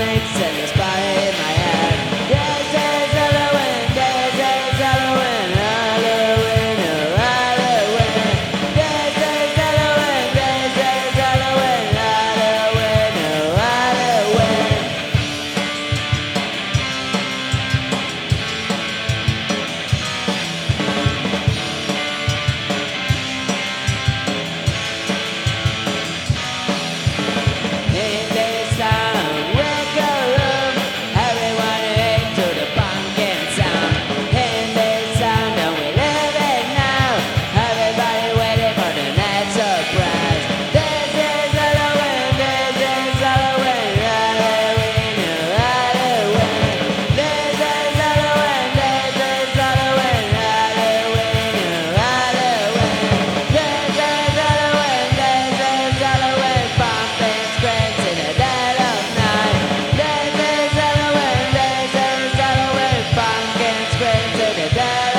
snakes in his body in my head. da da da